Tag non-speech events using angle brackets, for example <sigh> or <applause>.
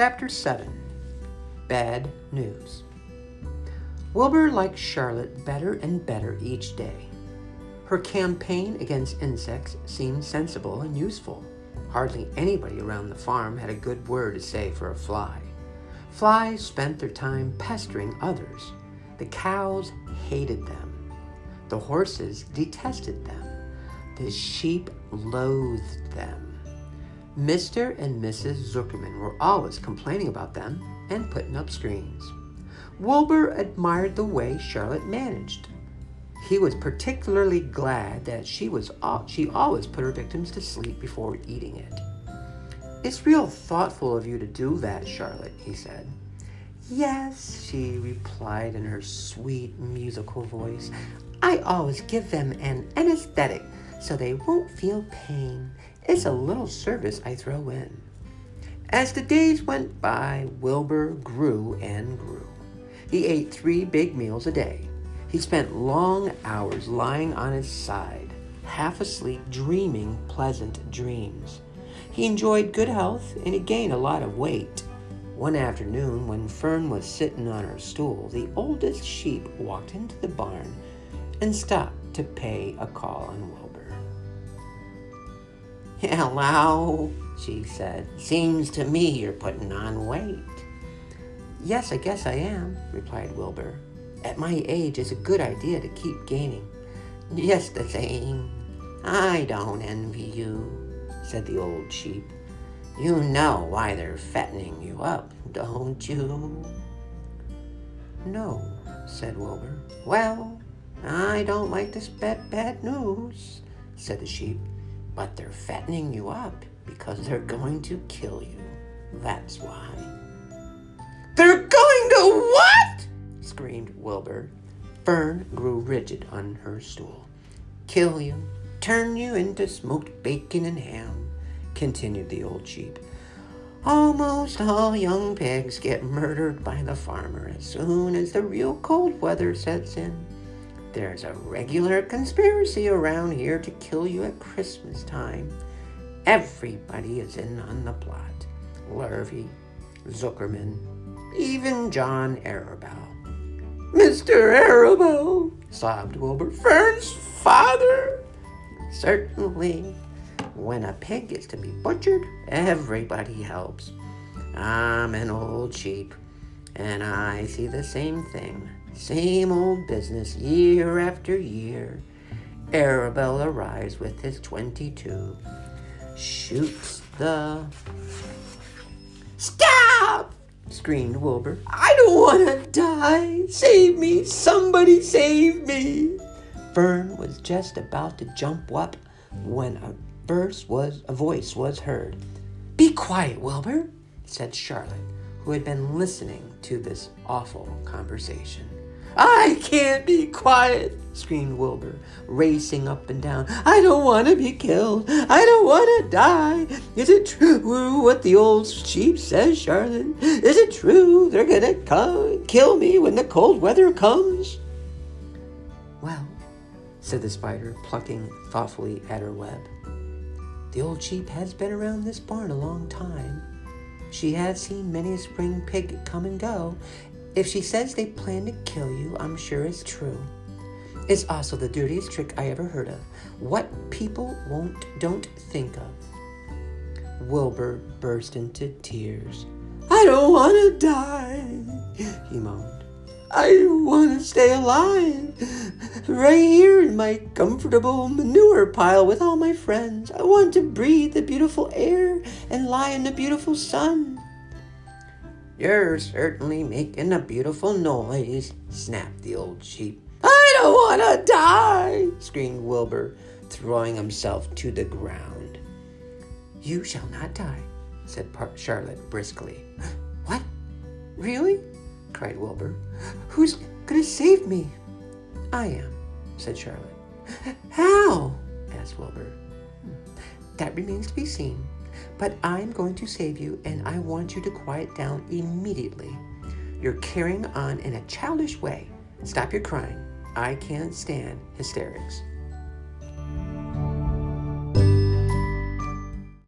Chapter 7 Bad News Wilbur liked Charlotte better and better each day. Her campaign against insects seemed sensible and useful. Hardly anybody around the farm had a good word to say for a fly. Flies spent their time pestering others. The cows hated them. The horses detested them. The sheep loathed them. Mr. and Mrs. Zuckerman were always complaining about them and putting up screens. Wilbur admired the way Charlotte managed. He was particularly glad that she was she always put her victims to sleep before eating it. It's real thoughtful of you to do that, Charlotte, he said. Yes, she replied in her sweet musical voice. I always give them an anesthetic so they won't feel pain. It's a little service I throw in. As the days went by, Wilbur grew and grew. He ate three big meals a day. He spent long hours lying on his side, half asleep, dreaming pleasant dreams. He enjoyed good health and he gained a lot of weight. One afternoon, when Fern was sitting on her stool, the oldest sheep walked into the barn and stopped to pay a call on Wilbur. <laughs> Hello, she said. Seems to me you're putting on weight. Yes, I guess I am, replied Wilbur. At my age, it's a good idea to keep gaining. Just the same. I don't envy you, said the old sheep. You know why they're fattening you up, don't you? No, said Wilbur. Well, I don't like to spread bad news, said the sheep. But they're fattening you up because they're going to kill you. That's why. They're going to what? screamed Wilbur. Fern grew rigid on her stool. Kill you, turn you into smoked bacon and ham continued the old sheep. Almost all young pigs get murdered by the farmer as soon as the real cold weather sets in. There's a regular conspiracy around here to kill you at Christmas time. Everybody is in on the plot. Lurvy, Zuckerman, even John Arable. Mr. Arable, sobbed Wilbur. Fern's father? Certainly, when a pig gets to be butchered, everybody helps. I'm an old sheep, and I see the same thing. Same old business year after year. Arable arrives with his 22, shoots the. Stop! screamed Wilbur. I don't want to die. Save me. Somebody save me. Fern was just about to jump up when a voice was a voice was heard. Be quiet, Wilbur, said Charlotte, who had been listening to this awful conversation. I can't be quiet, screamed Wilbur, racing up and down. I don't want to be killed. I don't want to die. Is it true what the old sheep says, Charlotte? Is it true they're going to come kill me when the cold weather comes? Well, said the spider, plucking thoughtfully at her web. The old sheep has been around this barn a long time. She has seen many a spring pig come and go. If she says they plan to kill you, I'm sure it's true. It's also the dirtiest trick I ever heard of. What people won't don't think of. Wilbur burst into tears. I don't want to die, he moaned. I want to stay alive. Right here in my comfortable manure pile with all my friends. I want to breathe the beautiful air and lie in the beautiful sun. You're certainly making a beautiful noise, snapped the old sheep. I don't want to die, screamed Wilbur, throwing himself to the ground. You shall not die, said Charlotte briskly. <gasps> What? Really? cried Wilbur. <gasps> Who's going to save me? I am, said Charlotte. <gasps> How? asked Wilbur. Hmm, that remains to be seen. But I'm going to save you, and I want you to quiet down immediately. You're carrying on in a childish way. Stop your crying. I can't stand hysterics.